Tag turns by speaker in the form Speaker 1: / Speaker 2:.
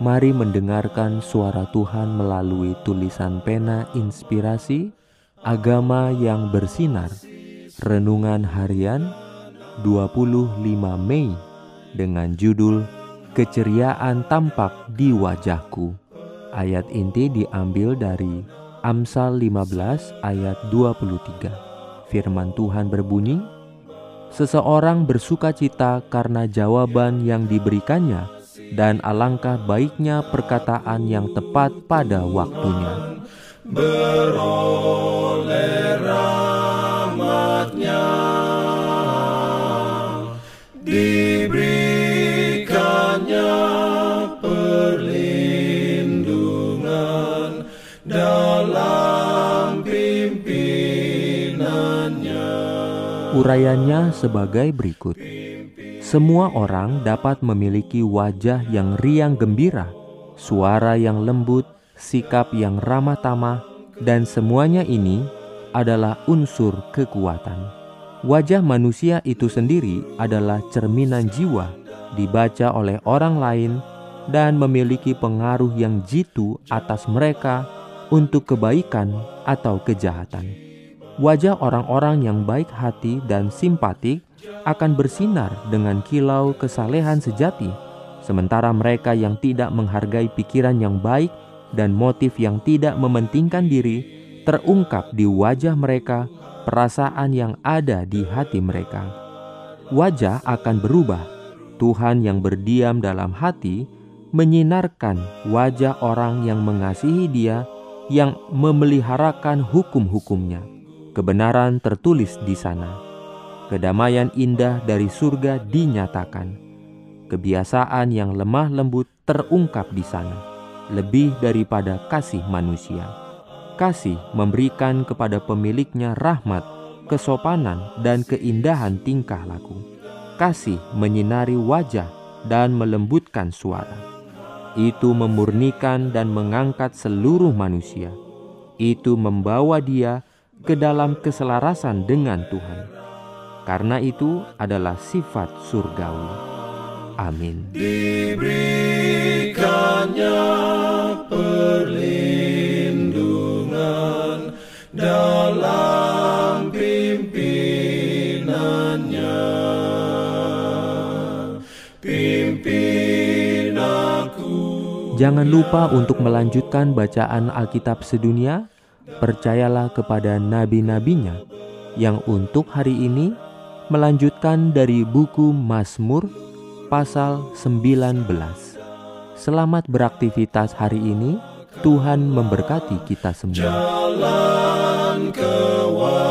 Speaker 1: Mari mendengarkan suara Tuhan melalui tulisan pena inspirasi Agama yang bersinar. Renungan harian 25 Mei dengan judul Keceriaan tampak di wajahku. Ayat inti diambil dari Amsal 15 ayat 23 Firman Tuhan berbunyi Seseorang bersuka cita karena jawaban yang diberikannya dan alangkah baiknya perkataan yang tepat pada waktunya.
Speaker 2: Beroleh rahmatnya diberikannya perlindungan dalam pimpinannya.
Speaker 1: Urayanya sebagai berikut. Semua orang dapat memiliki wajah yang riang gembira, suara yang lembut, sikap yang ramah tamah, dan semuanya ini adalah unsur kekuatan. Wajah manusia itu sendiri adalah cerminan jiwa, dibaca oleh orang lain, dan memiliki pengaruh yang jitu atas mereka untuk kebaikan atau kejahatan. Wajah orang-orang yang baik hati dan simpatik akan bersinar dengan kilau kesalehan sejati, sementara mereka yang tidak menghargai pikiran yang baik dan motif yang tidak mementingkan diri terungkap di wajah mereka perasaan yang ada di hati mereka. Wajah akan berubah. Tuhan yang berdiam dalam hati menyinarkan wajah orang yang mengasihi Dia, yang memeliharakan hukum-hukumnya. Kebenaran tertulis di sana kedamaian indah dari surga dinyatakan. Kebiasaan yang lemah lembut terungkap di sana, lebih daripada kasih manusia. Kasih memberikan kepada pemiliknya rahmat, kesopanan, dan keindahan tingkah laku. Kasih menyinari wajah dan melembutkan suara. Itu memurnikan dan mengangkat seluruh manusia. Itu membawa dia ke dalam keselarasan dengan Tuhan karena itu adalah sifat surgawi. Amin.
Speaker 2: Diberikannya perlindungan dalam pimpinannya. Pimpin aku.
Speaker 1: Jangan lupa untuk melanjutkan bacaan Alkitab sedunia. Percayalah kepada nabi-nabinya yang untuk hari ini melanjutkan dari buku Mazmur pasal 19. Selamat beraktivitas hari ini. Tuhan memberkati kita semua.
Speaker 2: Jalan kewajiban.